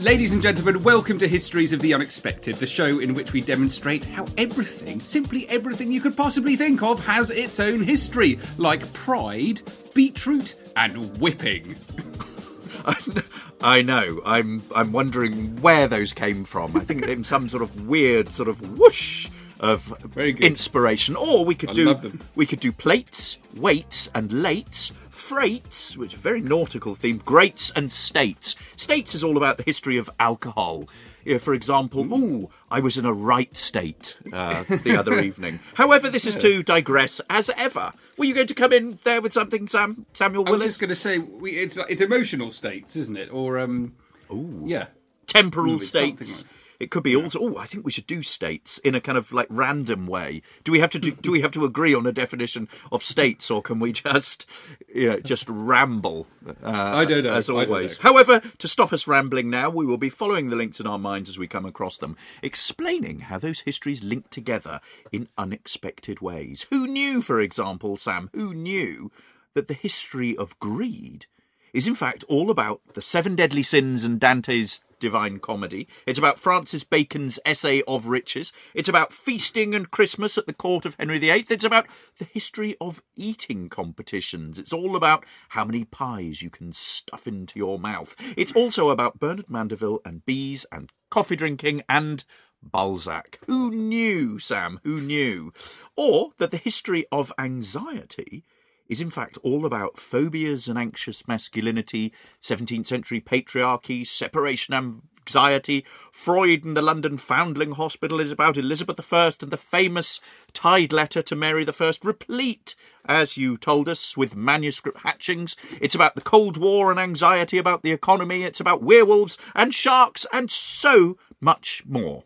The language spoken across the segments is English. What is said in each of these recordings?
Ladies and gentlemen, welcome to Histories of the Unexpected, the show in which we demonstrate how everything, simply everything you could possibly think of, has its own history, like pride, beetroot, and whipping. I know. I'm I'm wondering where those came from. I think in some sort of weird sort of whoosh of inspiration. Or we could I do love them. we could do plates, weights, and lates, freights, which very nautical theme, greats and states. States is all about the history of alcohol. You know, for example, Mm. ooh, I was in a right state uh, the other evening. However, this is to digress as ever. Were you going to come in there with something, Sam Samuel I was just going to say, we, it's it's emotional states, isn't it? Or um, ooh, yeah, temporal Ooh, states. like- It could be also. Oh, I think we should do states in a kind of like random way. Do we have to do? do we have to agree on a definition of states, or can we just, you know, just ramble? Uh, I don't know. As always. know. However, to stop us rambling now, we will be following the links in our minds as we come across them, explaining how those histories link together in unexpected ways. Who knew, for example, Sam? Who knew that the history of greed is in fact all about the seven deadly sins and Dante's Divine Comedy. It's about Francis Bacon's Essay of Riches. It's about feasting and Christmas at the court of Henry VIII. It's about the history of eating competitions. It's all about how many pies you can stuff into your mouth. It's also about Bernard Mandeville and bees and coffee drinking and Balzac. Who knew, Sam? Who knew? Or that the history of anxiety is in fact all about phobias and anxious masculinity, 17th century patriarchy, separation anxiety. Freud and the London Foundling Hospital is about Elizabeth I and the famous tied letter to Mary I, replete, as you told us, with manuscript hatchings. It's about the Cold War and anxiety about the economy. It's about werewolves and sharks and so much more.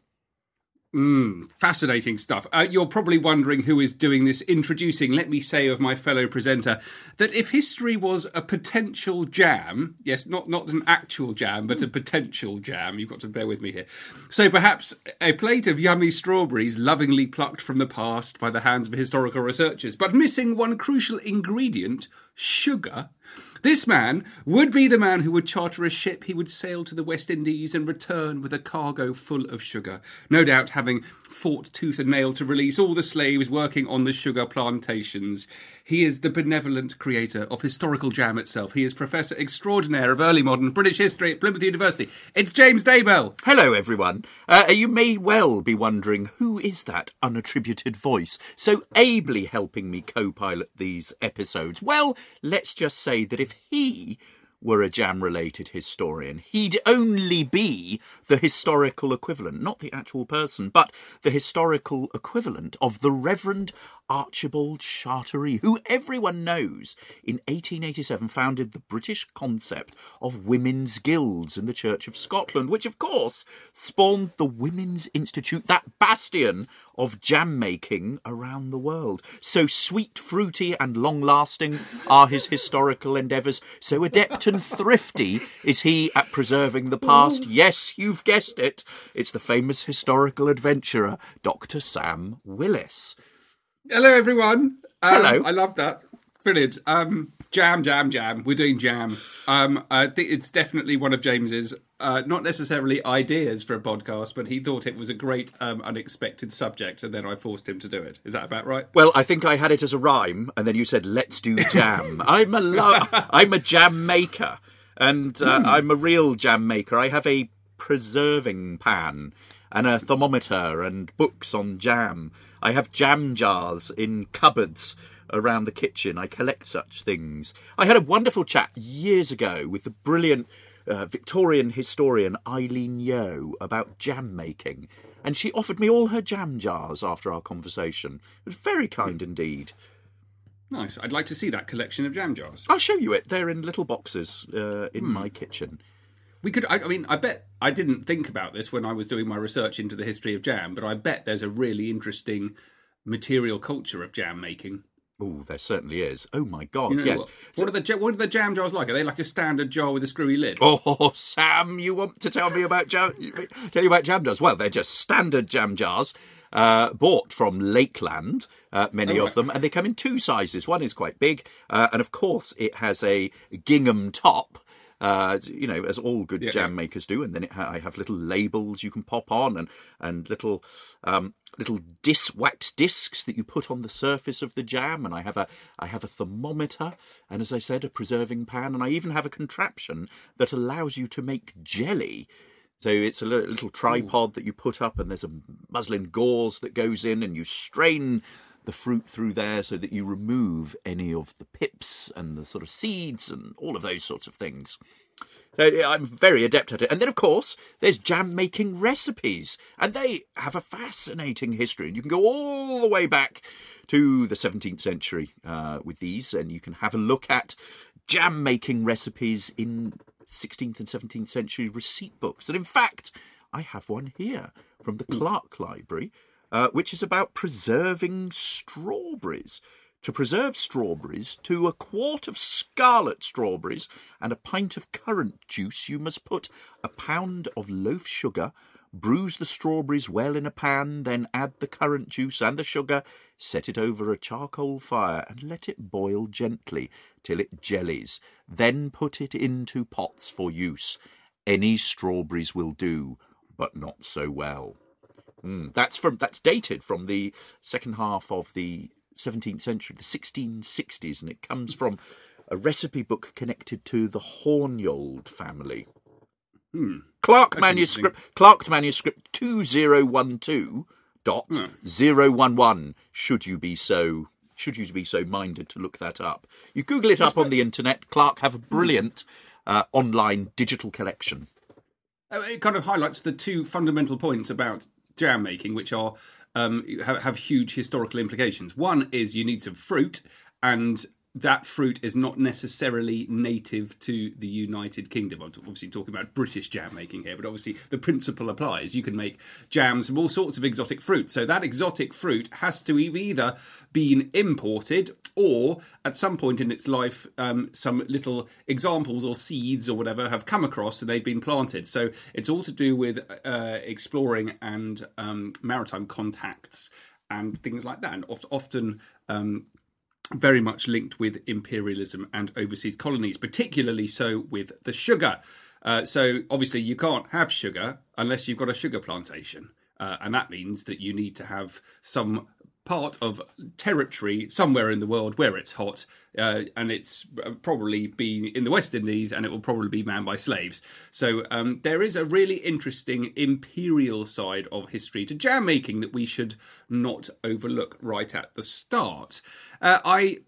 Mm, fascinating stuff. Uh, you're probably wondering who is doing this introducing. Let me say of my fellow presenter that if history was a potential jam, yes, not not an actual jam, but a potential jam, you've got to bear with me here. So perhaps a plate of yummy strawberries, lovingly plucked from the past by the hands of historical researchers, but missing one crucial ingredient: sugar. This man would be the man who would charter a ship. He would sail to the West Indies and return with a cargo full of sugar. No doubt having fought tooth and nail to release all the slaves working on the sugar plantations. He is the benevolent creator of historical jam itself. He is Professor Extraordinaire of Early Modern British History at Plymouth University. It's James Daybell. Hello, everyone. Uh, you may well be wondering who is that unattributed voice so ably helping me co pilot these episodes? Well, let's just say that if he were a jam related historian, he'd only be the historical equivalent, not the actual person, but the historical equivalent of the Reverend Archibald Charteris, who everyone knows in 1887 founded the British concept of women's guilds in the Church of Scotland, which of course spawned the Women's Institute, that bastion of jam making around the world. So sweet, fruity, and long lasting are his historical endeavours. So adept and thrifty is he at preserving the past. Yes, you've guessed it. It's the famous historical adventurer, Dr. Sam Willis. Hello, everyone. Um, Hello. I love that. Brilliant. Um, Jam, jam, jam. We're doing jam. Um, I think it's definitely one of James's, uh, not necessarily ideas for a podcast, but he thought it was a great um, unexpected subject, and then I forced him to do it. Is that about right? Well, I think I had it as a rhyme, and then you said, "Let's do jam." I'm a lo- I'm a jam maker, and uh, I'm a real jam maker. I have a preserving pan and a thermometer and books on jam. I have jam jars in cupboards around the kitchen. I collect such things. I had a wonderful chat years ago with the brilliant uh, Victorian historian Eileen Yeo about jam making, and she offered me all her jam jars after our conversation. It was very kind indeed. Nice. I'd like to see that collection of jam jars. I'll show you it. They're in little boxes uh, in my kitchen. We could. I, I mean, I bet I didn't think about this when I was doing my research into the history of jam, but I bet there's a really interesting material culture of jam making. Oh, there certainly is. Oh my God! You know, yes. What, what are the what are the jam jars like? Are they like a standard jar with a screwy lid? Oh, Sam, you want to tell me about jam? Tell you about jam jars? Well, they're just standard jam jars. Uh, bought from Lakeland, uh, many Oh, of them, and they come in two sizes. One is quite big, uh, and of course, it has a gingham top. Uh, you know, as all good Yeah, jam yeah. makers do, and then it ha- I have little labels you can pop on, and and little um, little dis wax discs that you put on the surface of the jam, and I have a I have a thermometer, and as I said, a preserving pan, and I even have a contraption that allows you to make jelly. So it's a li- little tripod that you put up, and there's a muslin gauze that goes in, and you strain the fruit through there so that you remove any of the pips and the sort of seeds and all of those sorts of things. So I'm very adept at it. And then, of course, there's jam making recipes, and they have a fascinating history. And you can go all the way back to the 17th century uh, with these, and you can have a look at jam making recipes in 16th and 17th century receipt books. And in fact, I have one here from the Clark Library, uh, which is about preserving strawberries. To preserve strawberries, to a quart of scarlet strawberries and a pint of currant juice, you must put a pound of loaf sugar, bruise the strawberries well in a pan, then add the currant juice and the sugar, set it over a charcoal fire, and let it boil gently till it jellies. Then put it into pots for use. Any strawberries will do, but not so well. Mm, that's from that's dated from the second half of the 17th century, the 1660s, and it comes from a recipe book connected to the Hornyold family. Hmm. Clark That's manuscript, Clark manuscript two zero one two dot Hmm. zero one one. Should you be so, should you be so minded to look that up? You Google it up on the internet. Clark have a brilliant uh, online digital collection. Uh, It kind of highlights the two fundamental points about jam making, which are um, have, have huge historical implications. One is you need some fruit, and that fruit is not necessarily native to the United Kingdom. I'm obviously talking about British jam making here, but obviously the principle applies. You can make jams from all sorts of exotic fruit. So that exotic fruit has to have either been imported or at some point in its life, um, some little examples or seeds or whatever have come across and they've been planted. So it's all to do with uh, exploring and um, maritime contacts and things like that. And oft- often. Um, very much linked with imperialism and overseas colonies, particularly so with the sugar. Uh, so obviously, you can't have sugar unless you've got a sugar plantation, uh, and that means that you need to have some part of territory somewhere in the world where it's hot, uh, and it's probably been in the West Indies, and it will probably be manned by slaves. So um, there is a really interesting imperial side of history to jam making that we should not overlook right at the start. Uh, I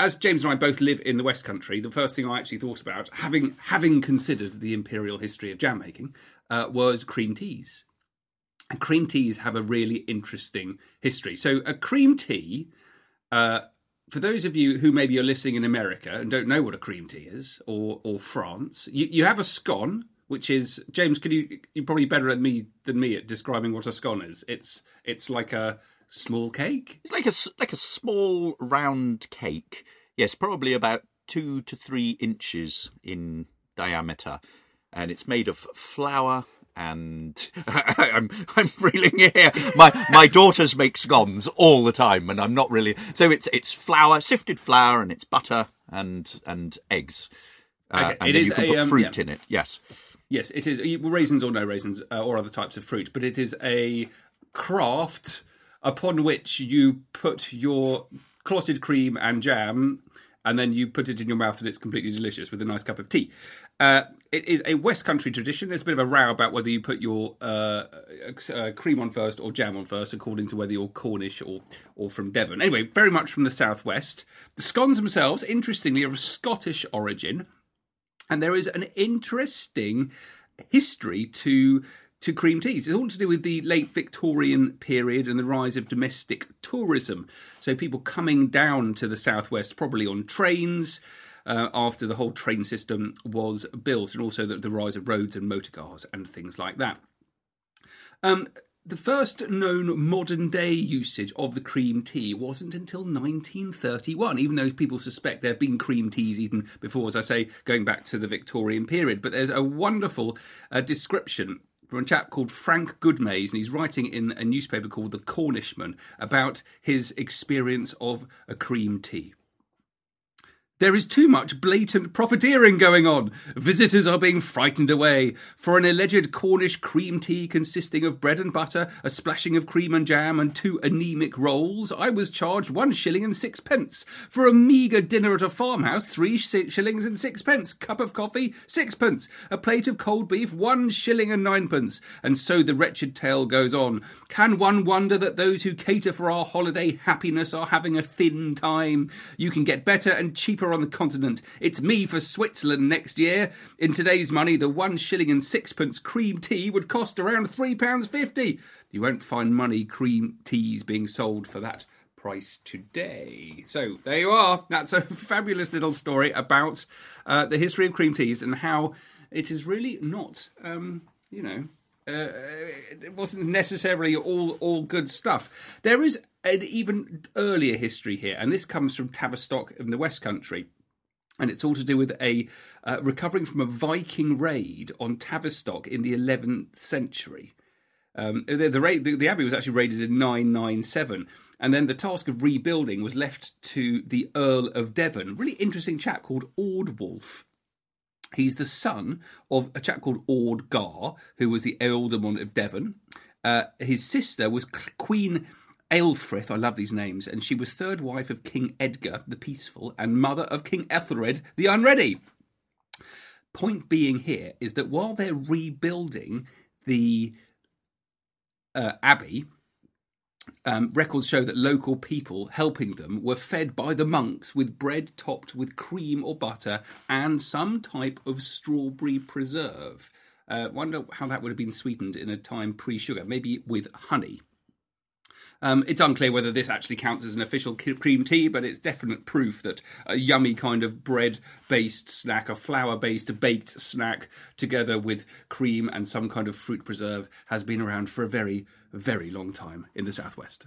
as James and I both live in the West Country, the first thing I actually thought about, having having considered the imperial history of jam making, uh, was cream teas. And cream teas have a really interesting history. So a cream tea, uh, for those of you who maybe you're listening in America and don't know what a cream tea is, or or France, you, you have a scone, which is James. Could you you're probably better at me than me at describing what a scone is? It's it's like a small cake. like a like a small round cake. Yes, probably about two to three inches in diameter, and it's made of flour. And I'm I'm reeling here. My my daughters make scones all the time, and I'm not really. So it's it's flour, sifted flour, and it's butter and and eggs. Okay, and it then is you can a, put um, fruit yeah. in it. Yes. Yes, it is raisins or no raisins uh, or other types of fruit, but it is a craft upon which you put your clotted cream and jam, and then you put it in your mouth, and it's completely delicious with a nice cup of tea. Uh, it is a West Country tradition. There's a bit of a row about whether you put your uh, uh, cream on first or jam on first, according to whether you're Cornish or or from Devon. Anyway, very much from the southwest. The scones themselves, interestingly, are of Scottish origin. And there is an interesting history to to cream teas. It's all to do with the late Victorian period and the rise of domestic tourism. So people coming down to the southwest, probably on trains. Uh, after the whole train system was built, and also the, the rise of roads and motor cars and things like that. Um, the first known modern day usage of the cream tea wasn't until 1931, even though people suspect there have been cream teas eaten before, as I say, going back to the Victorian period. But there's a wonderful uh, description from a chap called Frank Goodmays, and he's writing in a newspaper called The Cornishman about his experience of a cream tea. There is too much blatant profiteering going on. Visitors are being frightened away. For an alleged Cornish cream tea consisting of bread and butter, a splashing of cream and jam, and two anemic rolls, I was charged one shilling and sixpence. For a meagre dinner at a farmhouse, three shillings and sixpence. Cup of coffee, sixpence. A plate of cold beef, one shilling and ninepence. And so the wretched tale goes on. Can one wonder that those who cater for our holiday happiness are having a thin time? You can get better and cheaper on the continent. It's me for Switzerland next year. In today's money, the one shilling and sixpence cream tea would cost around three pounds fifty. You won't find money cream teas being sold for that price today. So there you are. That's a fabulous little story about uh, the history of cream teas and how it is really not, um, you know, uh, it wasn't necessarily all all good stuff. There is an even earlier history here, and this comes from Tavistock in the West Country. And it's all to do with a uh, recovering from a Viking raid on Tavistock in the 11th century. Um, the, the, the, the abbey was actually raided in 997, and then the task of rebuilding was left to the Earl of Devon. Really interesting chap called Ordwulf. He's the son of a chap called Ordgar, who was the ealdorman of Devon. Uh, his sister was Queen Aelfrith, I love these names, and she was third wife of King Edgar the Peaceful and mother of King Ethelred the Unready. Point being here is that while they're rebuilding the uh, abbey, um, records show that local people helping them were fed by the monks with bread topped with cream or butter and some type of strawberry preserve. Uh, wonder how that would have been sweetened in a time pre sugar, maybe with honey. Um, it's unclear whether this actually counts as an official cream tea, but it's definite proof that a yummy kind of bread based snack, a flour based baked snack, together with cream and some kind of fruit preserve, has been around for a very, very long time in the Southwest.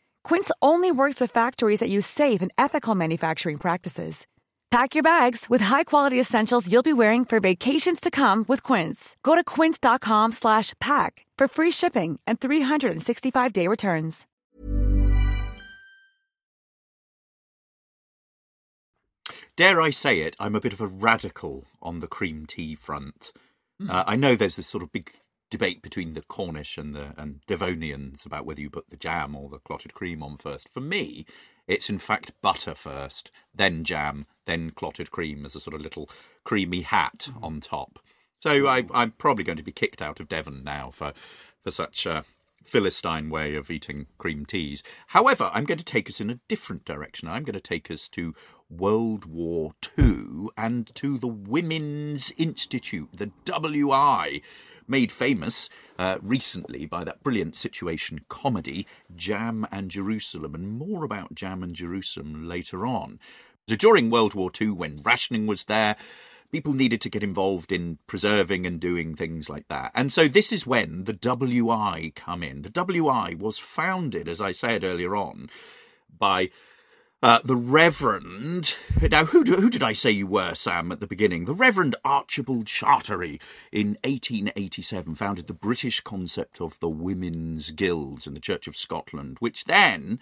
Quince only works with factories that use safe and ethical manufacturing practices. Pack your bags with high-quality essentials you'll be wearing for vacations to come with Quince. Go to quince.com/pack for free shipping and 365-day returns. Dare I say it, I'm a bit of a radical on the cream tea front. Uh, I know there's this sort of big debate between the Cornish and the and Devonians about whether you put the jam or the clotted cream on first. For me, it's in fact butter first, then jam, then clotted cream as a sort of little creamy hat mm-hmm. on top. So I, I'm probably going to be kicked out of Devon now for for such a philistine way of eating cream teas. However, I'm going to take us in a different direction. I'm going to take us to World War II and to the Women's Institute, the WI, made famous uh, recently by that brilliant situation comedy, Jam and Jerusalem, and more about Jam and Jerusalem later on. So during World War II, when rationing was there, people needed to get involved in preserving and doing things like that. And so this is when the WI come in. The WI was founded, as I said earlier on, by uh, the Reverend. Now, who, do, who did I say you were, Sam, at the beginning? The Reverend Archibald Charteris in 1887 founded the British concept of the Women's Guilds in the Church of Scotland, which then,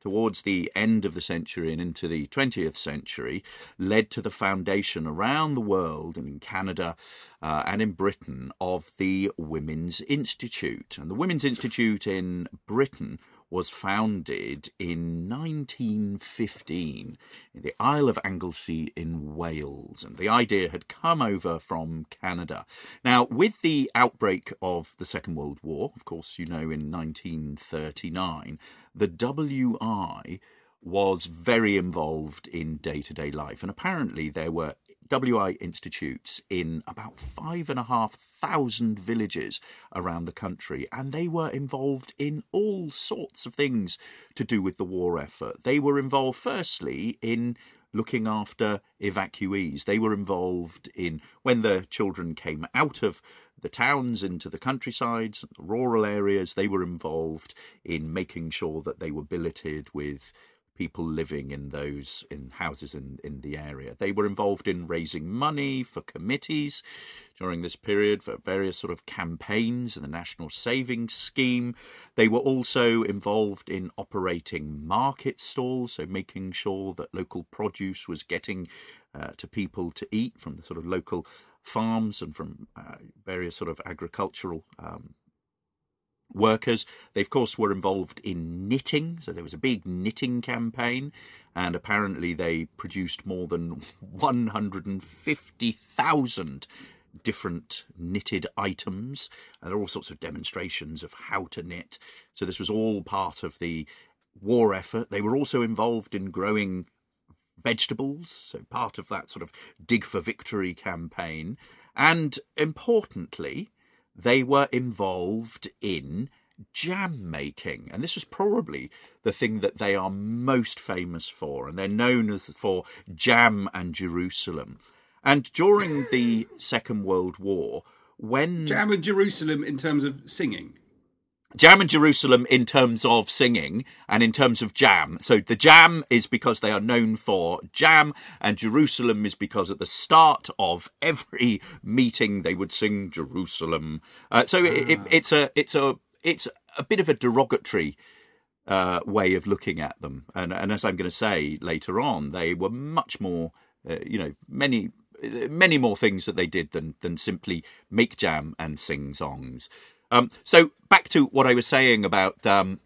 towards the end of the century and into the 20th century, led to the foundation around the world and in Canada uh, and in Britain of the Women's Institute. And the Women's Institute in Britain was founded in 1915 in the Isle of Anglesey in Wales, and the idea had come over from Canada. Now, with the outbreak of the Second World War, of course, you know, in 1939, the WI was very involved in day to day life, and apparently there were WI institutes in about five and a half thousand villages around the country, and they were involved in all sorts of things to do with the war effort. They were involved, firstly, in looking after evacuees. They were involved in when the children came out of the towns into the countrysides, rural areas, they were involved in making sure that they were billeted with people living in those in houses in, in the area. They were involved in raising money for committees during this period for various sort of campaigns in the National Savings Scheme. They were also involved in operating market stalls, so making sure that local produce was getting uh, to people to eat from the sort of local farms and from uh, various sort of agricultural um, workers. They, of course, were involved in knitting, so there was a big knitting campaign, and apparently they produced more than 150,000 different knitted items. And there are all sorts of demonstrations of how to knit. So this was all part of the war effort. They were also involved in growing vegetables, so part of that sort of Dig for Victory campaign. And importantly, they were involved in jam making. And this was probably the thing that they are most famous for. And they're known as for Jam and Jerusalem. And during the Second World War, when Jam and Jerusalem in terms of singing. Jam and Jerusalem in terms of singing and in terms of jam. So the jam is because they are known for jam, and Jerusalem is because at the start of every meeting they would sing Jerusalem. Uh, so it, it, it's a it's a it's a bit of a derogatory uh, way of looking at them, and and as I'm going to say later on, they were much more, uh, you know, many many more things that they did than than simply make jam and sing songs. Um, so back to what I was saying about um,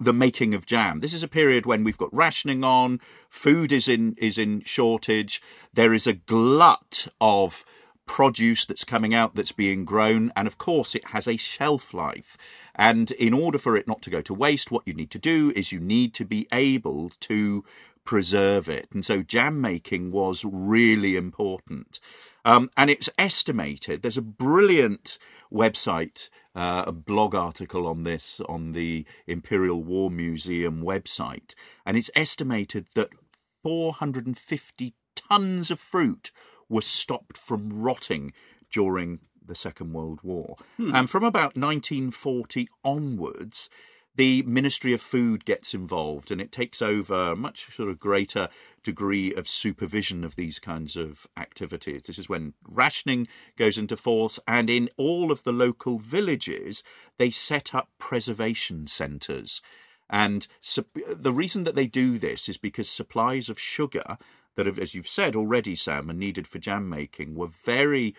the making of jam. This is a period when we've got rationing on, food is in is in shortage. There is a glut of produce that's coming out that's being grown, and of course, it has a shelf life. And in order for it not to go to waste, what you need to do is you need to be able to preserve it. And so jam making was really important. Um, and it's estimated, there's a brilliant website, uh, a blog article on this on the Imperial War Museum website, and it's estimated that 450 tons of fruit were stopped from rotting during the Second World War. Hmm. And from about 1940 onwards, the Ministry of Food gets involved and it takes over a much sort of greater degree of supervision of these kinds of activities. This is when rationing goes into force, and in all of the local villages, they set up preservation centres. And the reason that they do this is because supplies of sugar that have, as you've said already, Sam, are needed for jam making were very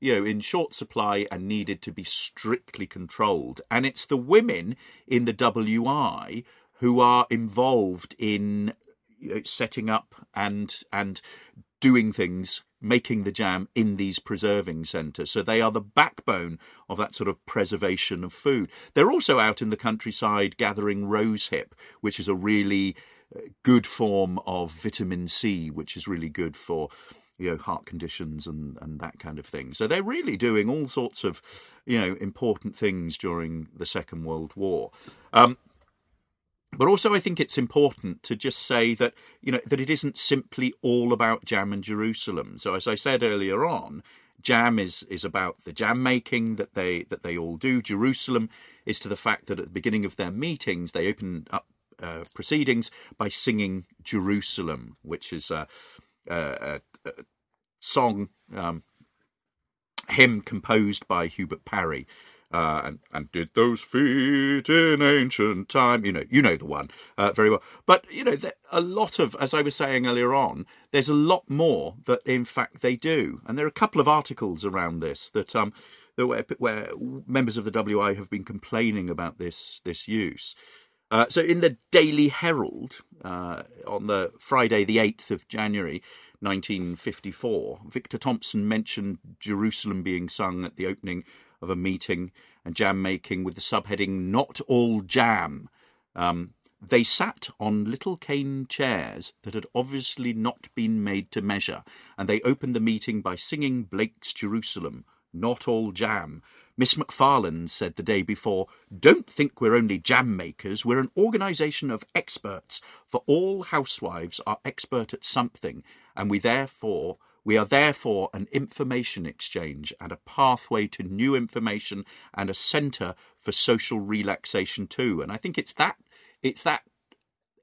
you know, in short supply and needed to be strictly controlled. And it's the women in the WI who are involved in setting up and and doing things, making the jam in these preserving centres. So they are the backbone of that sort of preservation of food. They're also out in the countryside gathering rosehip, which is a really uh, good form of vitamin C, which is really good for you know heart conditions and and that kind of thing. So they're really doing all sorts of you know important things during the Second World War. Um, but also, I think it's important to just say that you know that it isn't simply all about jam and Jerusalem. So, as I said earlier on, jam is is about the jam making that they that they all do. Jerusalem is to the fact that at the beginning of their meetings they open up uh, proceedings by singing Jerusalem, which is a, a, a song um, hymn composed by Hubert Parry. Uh, and, and did those feet in ancient time, you know, you know the one uh, very well. But you know, a lot of, as I was saying earlier on, there's a lot more that in fact they do, and there are a couple of articles around this that um, where, where members of the WI have been complaining about this this use. Uh, so in the Daily Herald uh, on the Friday, the eighth of January, 1954, Victor Thompson mentioned Jerusalem being sung at the opening of a meeting and jam making with the subheading "Not All Jam." Um, they sat on little cane chairs that had obviously not been made to measure, and they opened the meeting by singing Blake's Jerusalem, Not All Jam, Miss McFarland said the day before, Don't think we're only jam makers, we're an organisation of experts, for all housewives are expert at something, and we therefore we are therefore an information exchange and a pathway to new information and a centre for social relaxation too. And I think it's that it's that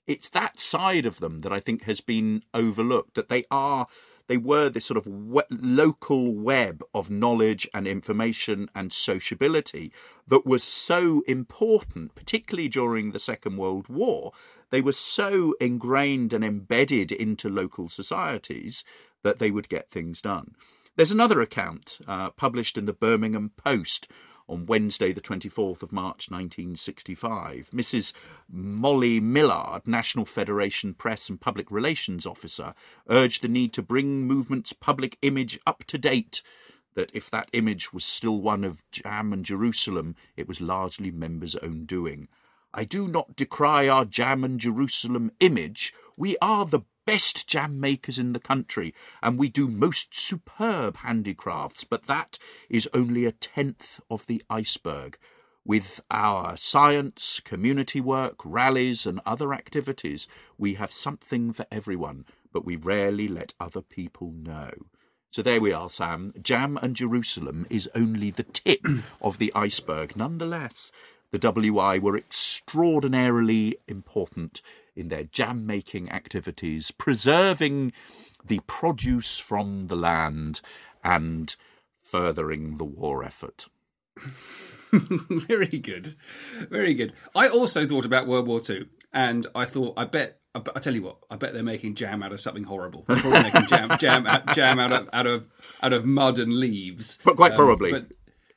it's that side of them that I think has been overlooked, that they are they were this sort of local web of knowledge and information and sociability that was so important, particularly during the Second World War. They were so ingrained and embedded into local societies that they would get things done. There's another account uh, published in the Birmingham Post on Wednesday, the 24th of March 1965. Mrs. Molly Millard, National Federation Press and Public Relations Officer, urged the need to bring movement's public image up to date. That if that image was still one of Jam and Jerusalem, it was largely members' own doing. I do not decry our Jam and Jerusalem image. We are the best jam makers in the country, and we do most superb handicrafts, but that is only a tenth of the iceberg. With our science, community work, rallies, and other activities, we have something for everyone, but we rarely let other people know. So there we are, Sam. Jam and Jerusalem is only the tip of the iceberg. Nonetheless, the WI were extraordinarily important in their jam making activities, preserving the produce from the land and furthering the war effort. Very good. Very good. I also thought about World War II and I thought, I bet I, tell you what, I bet they're making jam out of something horrible. They're probably making jam, jam, out, jam out of out of out of mud and leaves. But quite um, probably. But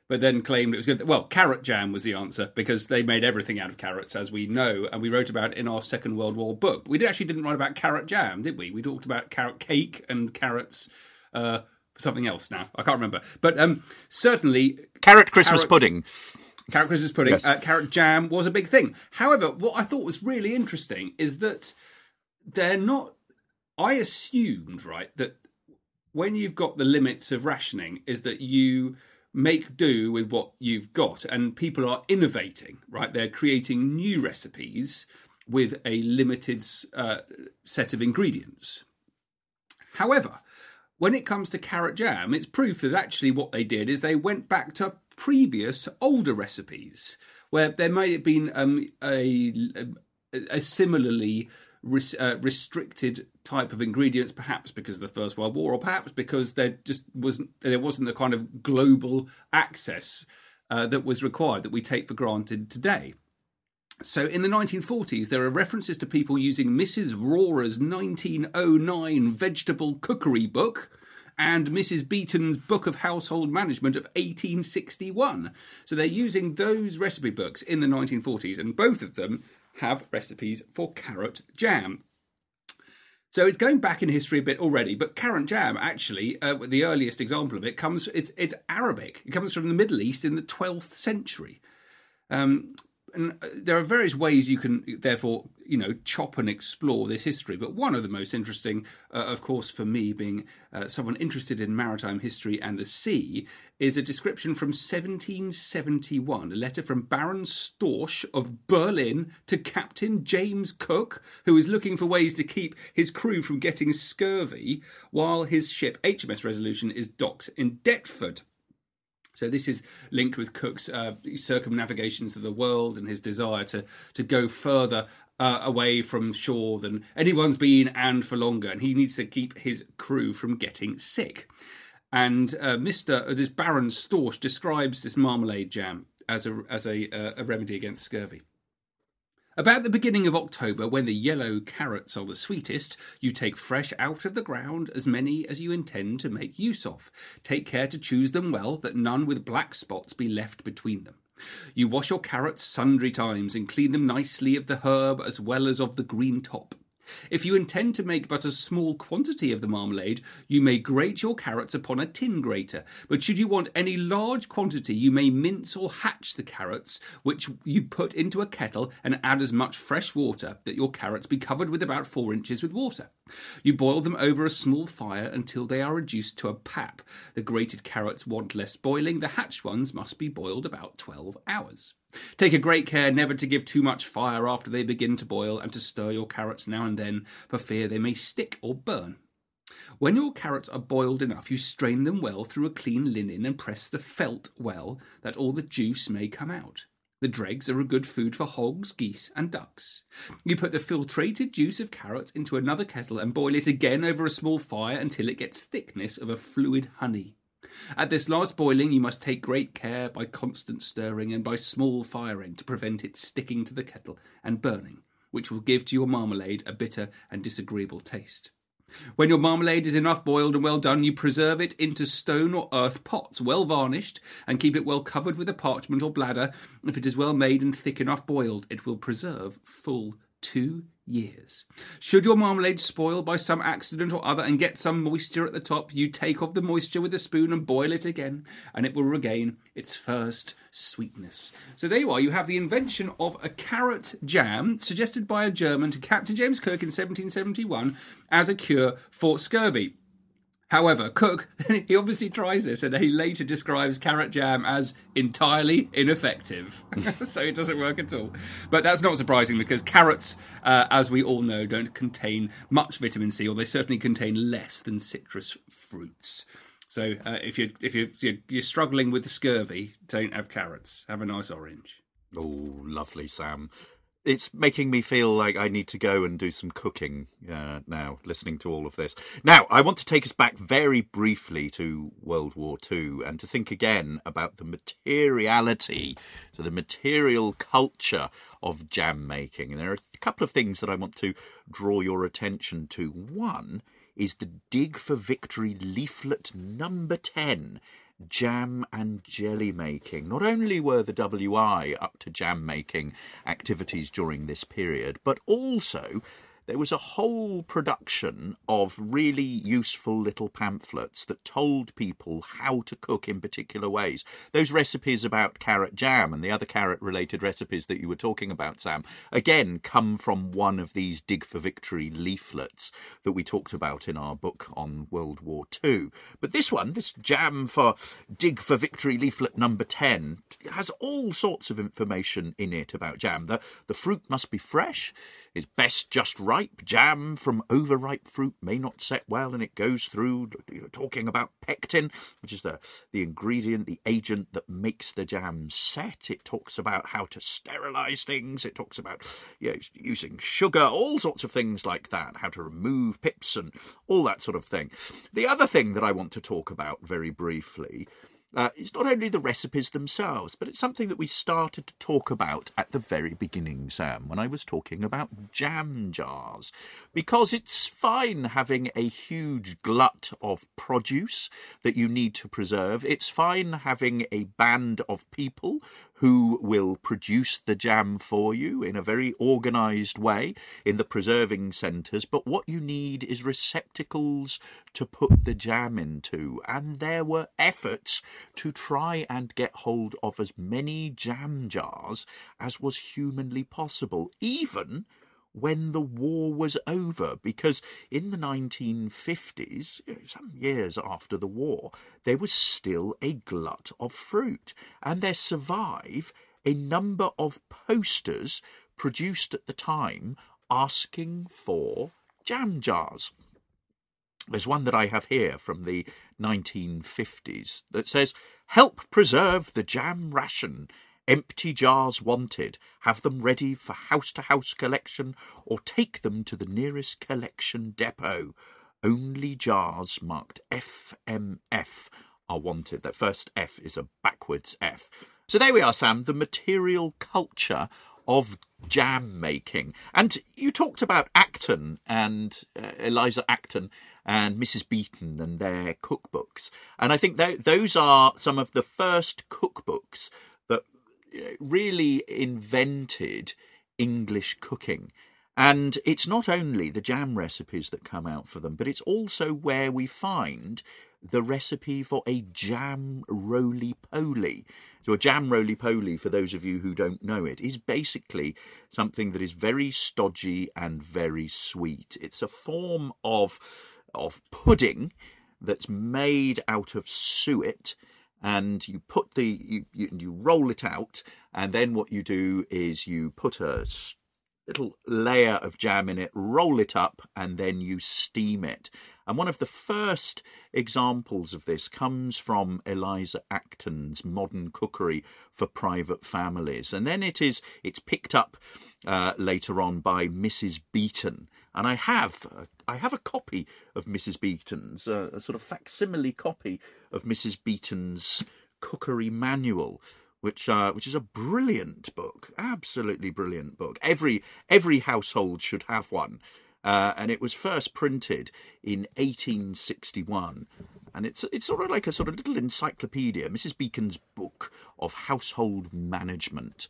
but then claimed it was good. Well, carrot jam was the answer because they made everything out of carrots, as we know, and we wrote about it in our Second World War book. We actually didn't write about carrot jam, did we? We talked about carrot cake and carrots uh, something else now. I can't remember, but um, certainly Carrot Christmas Carrot- pudding. carrot Christmas pudding, Yes. uh, carrot jam was a big thing. However, what I thought was really interesting is that they're not. I assumed right that when you've got the limits of rationing, is that you make do with what you've got, and people are innovating. Right, they're creating new recipes with a limited uh, set of ingredients. However, when it comes to carrot jam, it's proof that actually what they did is they went back to previous older recipes where there may have been um, a, a similarly res, uh, restricted type of ingredients, perhaps because of the First World War, or perhaps because there just wasn't there wasn't the kind of global access uh, that was required that we take for granted today. So in the 1940s, there are references to people using Mrs. Rorer's 1909 vegetable cookery book and Mrs. Beeton's Book of Household Management of 1861. So they're using those recipe books in the 1940s, and both of them have recipes for carrot jam. So it's going back in history a bit already, but carrot jam actually, uh, the earliest example of it comes it's it's Arabic. It comes from the Middle East in the 12th century. Um, and uh, there are various ways you can therefore you know chop and explore this history. But one of the most interesting uh, of course for me being uh, someone interested in maritime history and the sea is a description from 1771 a letter from baron storch of berlin to captain james cook who is looking for ways to keep his crew from getting scurvy while his ship hms resolution is docked in deptford so this is linked with Cook's uh, circumnavigations of the world and his desire to to go further uh, away from shore than anyone's been and for longer, and he needs to keep his crew from getting sick. And uh, Mister uh, this Baron Storch describes this marmalade jam as a as a, uh, a remedy against scurvy. About the beginning of October, when the yellow carrots are the sweetest, you take fresh out of the ground as many as you intend to make use of. Take care to choose them well, that none with black spots be left between them. You wash your carrots sundry times and clean them nicely of the herb as well as of the green top. If you intend to make but a small quantity of the marmalade, you may grate your carrots upon a tin grater. But should you want any large quantity, you may mince or hatch the carrots, which you put into a kettle and add as much fresh water that your carrots be covered with about four inches with water. You boil them over a small fire until they are reduced to a pap. The grated carrots want less boiling, the hatched ones must be boiled about 12 hours. Take a great care never to give too much fire after they begin to boil, and to stir your carrots now and then, for fear they may stick or burn. When your carrots are boiled enough, you strain them well through a clean linen and press the felt well, that all the juice may come out. The dregs are a good food for hogs, geese, and ducks. You put the filtrated juice of carrots into another kettle and boil it again over a small fire until it gets thickness of a fluid honey. At this last boiling, you must take great care by constant stirring and by small firing to prevent it sticking to the kettle and burning, which will give to your marmalade a bitter and disagreeable taste. When your marmalade is enough boiled and well done, you preserve it into stone or earth pots, well varnished, and keep it well covered with a parchment or bladder. If it is well made and thick enough boiled, it will preserve full two years. Should your marmalade spoil by some accident or other and get some moisture at the top, you take off the moisture with a spoon and boil it again, and it will regain its first sweetness. So there you are. You have the invention of a carrot jam suggested by a German to Captain James Cook in 1771 as a cure for scurvy. However, Cook, he obviously tries this and he later describes carrot jam as entirely ineffective. so it doesn't work at all. But that's not surprising because carrots, uh, as we all know, don't contain much vitamin C, or they certainly contain less than citrus fruits. So uh, if you're if you're, you're you're struggling with scurvy, don't have carrots. Have a nice orange. Oh, lovely, Sam. It's making me feel like I need to go and do some cooking uh, now, listening to all of this. Now, I want to take us back very briefly to World War II and to think again about the materiality, so the material culture of jam making. And there are a couple of things that I want to draw your attention to. One is the Dig for Victory leaflet number 10 jam and jelly making. Not only were the WI up to jam making activities during this period, but also there was a whole production of really useful little pamphlets that told people how to cook in particular ways. Those recipes about carrot jam and the other carrot related recipes that you were talking about, Sam, again come from one of these Dig for Victory leaflets that we talked about in our book on World War II. But this one, this jam for Dig for Victory leaflet number 10, has all sorts of information in it about jam. The, the fruit must be fresh. It's best just ripe. Jam from overripe fruit may not set well, and it goes through you know, talking about pectin, which is the, the ingredient, the agent that makes the jam set. It talks about how to sterilize things. It talks about you know, using sugar, all sorts of things like that, how to remove pips and all that sort of thing. The other thing that I want to talk about very briefly uh, it's not only the recipes themselves, but it's something that we started to talk about at the very beginning, Sam, when I was talking about jam jars. Because it's fine having a huge glut of produce that you need to preserve. It's fine having a band of people who will produce the jam for you in a very organised way in the preserving centres. But what you need is receptacles to put the jam into. And there were efforts to try and get hold of as many jam jars as was humanly possible, even when the war was over, because in the 1950s, some years after the war, there was still a glut of fruit, and there survive a number of posters produced at the time asking for jam jars. There's one that I have here from the 1950s that says, Help preserve the jam ration. Empty jars wanted. Have them ready for house to house collection or take them to the nearest collection depot. Only jars marked FMF are wanted. That first F is a backwards F. So there we are, Sam, the material culture of jam making. And you talked about Acton and uh, Eliza Acton and Mrs. Beeton and their cookbooks. And I think th- those are some of the first cookbooks that really invented English cooking. And it's not only the jam recipes that come out for them, but it's also where we find the recipe for a jam roly poly. So, a jam roly poly, for those of you who don't know it, is basically something that is very stodgy and very sweet. It's a form of, of pudding that's made out of suet and you put the you, you, you roll it out and then what you do is you put a little layer of jam in it roll it up and then you steam it and one of the first examples of this comes from Eliza Acton's Modern Cookery for Private Families. And then it is it's picked up uh, later on by Mrs. Beeton. And I have I have a copy of Mrs. Beeton's, uh, a sort of facsimile copy of Mrs. Beeton's cookery manual, which uh, which is a brilliant book, absolutely brilliant book. Every every household should have one. Uh, and it was first printed in 1861. And it's it's sort of like a sort of little encyclopedia, Mrs. Beeton's book of household management.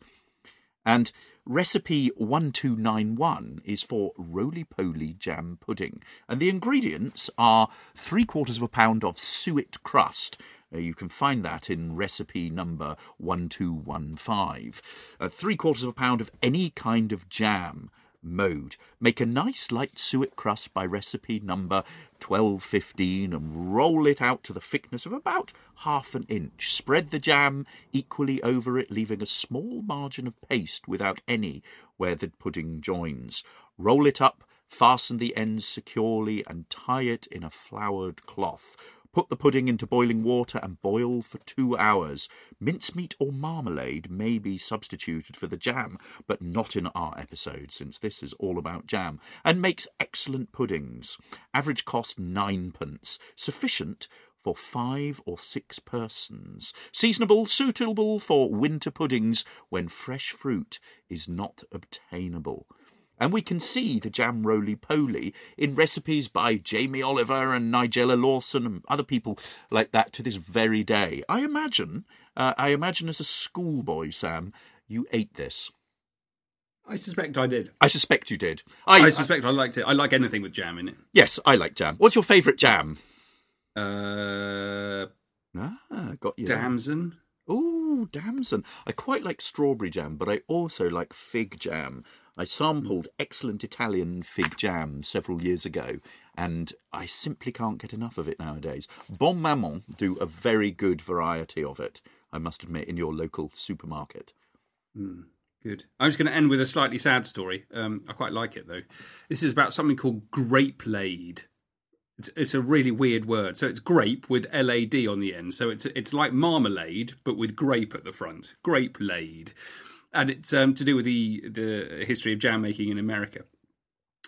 And recipe 1291 is for roly poly jam pudding. And the ingredients are three quarters of a pound of suet crust. Uh, you can find that in recipe number 1215. Uh, three quarters of a pound of any kind of jam, mode. Make a nice light suet crust by recipe number 1215 and roll it out to the thickness of about half an inch. Spread the jam equally over it, leaving a small margin of paste without any where the pudding joins. Roll it up, fasten the ends securely, and tie it in a floured cloth. Put the pudding into boiling water and boil for two hours. Mincemeat or marmalade may be substituted for the jam, but not in our episode, since this is all about jam, and makes excellent puddings. Average cost ninepence, sufficient for five or six persons. Seasonable, suitable for winter puddings when fresh fruit is not obtainable. And we can see the jam roly poly in recipes by Jamie Oliver and Nigella Lawson and other people like that to this very day. I imagine, uh, I imagine as a schoolboy, Sam, you ate this. I suspect I did. I suspect you did. I, I suspect I, I liked it. I like anything with jam in it. Yes, I like jam. What's your favourite jam? Uh, Ah, got you. Damson. Ooh, damson. I quite like strawberry jam, but I also like fig jam. I sampled excellent Italian fig jam several years ago, and I simply can't get enough of it nowadays. Bon Maman do a very good variety of it, I must admit, in your local supermarket. Good. I'm just going to end with a slightly sad story. Um, I quite like it though. This is about something called Grapelade. It's, it's a really weird word. So it's grape with L A D on the end. So it's it's like marmalade but with grape at the front. Grapelade, and it's um, to do with the the history of jam making in America.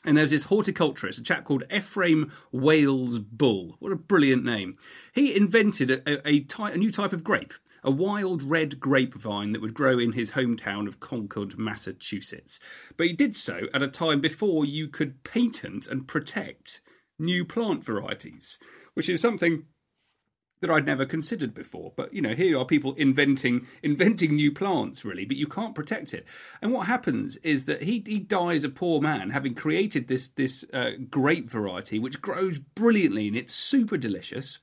And there's this horticulturist, a chap called Ephraim Wales Bull. What a brilliant name. He invented a, a, a, ty- a new type of grape, a wild red grapevine that would grow in his hometown of Concord, Massachusetts. But he did so at a time before you could patent and protect new plant varieties, which is something that I'd never considered before. But you know, here are people inventing inventing new plants, really, but you can't protect it. And what happens is that he he dies a poor man, having created this this uh, grape variety which grows brilliantly and it's super delicious.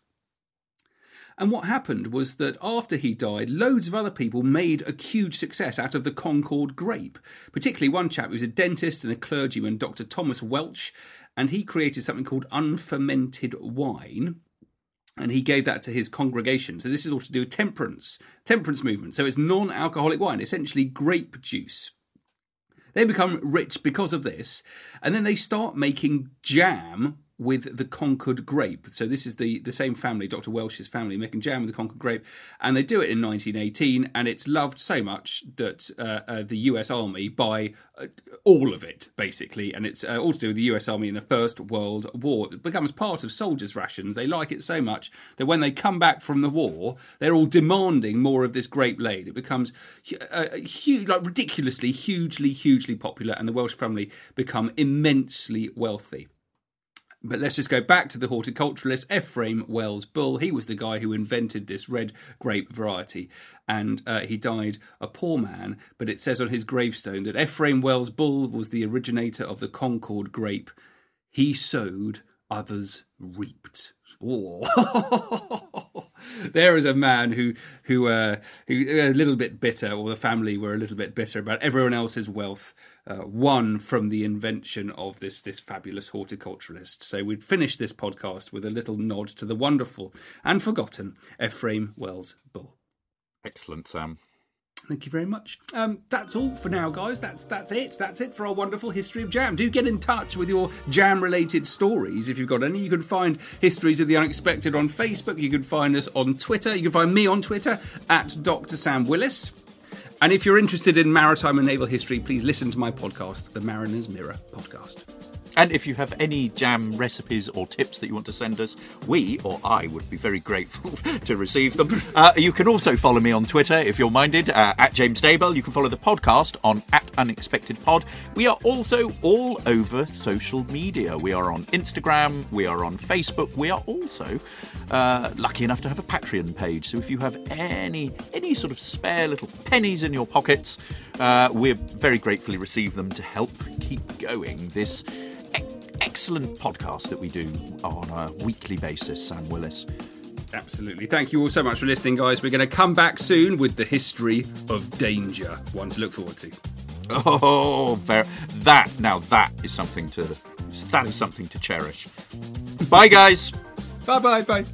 And what happened was that after he died, loads of other people made a huge success out of the Concord grape. Particularly one chap who was a dentist and a clergyman, Dr. Thomas Welch, and he created something called unfermented wine and he gave that to his congregation. So this is all to do with temperance, temperance movement. So it's non-alcoholic wine, essentially grape juice. They become rich because of this, and then they start making jam with the Concord grape. So this is the, the same family, Dr. Welch's family, making jam with the Concord grape, and they do it in 1918, and it's loved so much that uh, uh, the U.S. Army buy uh, all of it basically, and it's uh, all to do with the U.S. Army in the First World War. It becomes part of soldiers' rations. They like it so much that when they come back from the war, they're all demanding more of this Grapelade. It becomes uh, huge, like ridiculously, hugely, hugely popular, and the Welch family become immensely wealthy. But let's just go back to the horticulturalist Ephraim Wells Bull. He was the guy who invented this red grape variety, and uh, he died a poor man. But it says on his gravestone that Ephraim Wells Bull was the originator of the Concord grape. He sowed, others reaped. Oh. there is a man who who uh, who a little bit bitter, or the family were a little bit bitter about everyone else's wealth, uh, won from the invention of this this fabulous horticulturalist. So we'd finish this podcast with a little nod to the wonderful and forgotten Ephraim Wells Bull. Excellent, Sam. Thank you very much. Um, that's all for now, guys. That's that's it. That's it for our wonderful history of jam. Do get in touch with your jam-related stories if you've got any. You can find histories of the unexpected on Facebook. You can find us on Twitter. You can find me on Twitter at Dr. Sam Willis. And if you're interested in maritime and naval history, please listen to my podcast, the Mariner's Mirror podcast. And if you have any jam recipes or tips that you want to send us, we or I would be very grateful to receive them. Uh, you can also follow me on Twitter if you're minded uh, at James Daybell. You can follow the podcast on at Unexpected Pod. We are also all over social media. We are on Instagram. We are on Facebook. We are also uh, lucky enough to have a Patreon page. So if you have any any sort of spare little pennies in your pockets, uh, we very gratefully receive them to help keep going this excellent podcast that we do on a weekly basis, Sam Willis. Absolutely. Thank you all so much for listening, guys. We're going to come back soon with the history of danger. One to look forward to. Oh, very, that now that is something to that is something to cherish. Bye, guys. Bye bye bye.